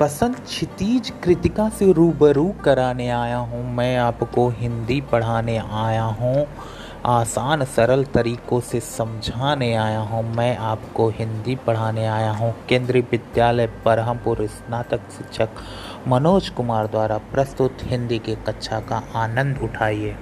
बसंत क्षितिज कृतिका से रूबरू कराने आया हूँ। मैं आपको हिंदी पढ़ाने आया हूँ। आसान सरल तरीकों से समझाने आया हूँ। मैं आपको हिंदी पढ़ाने आया हूँ। केंद्रीय विद्यालय बरहमपुर स्नातक शिक्षक मनोज कुमार द्वारा प्रस्तुत हिंदी के कक्षा का आनंद उठाइए।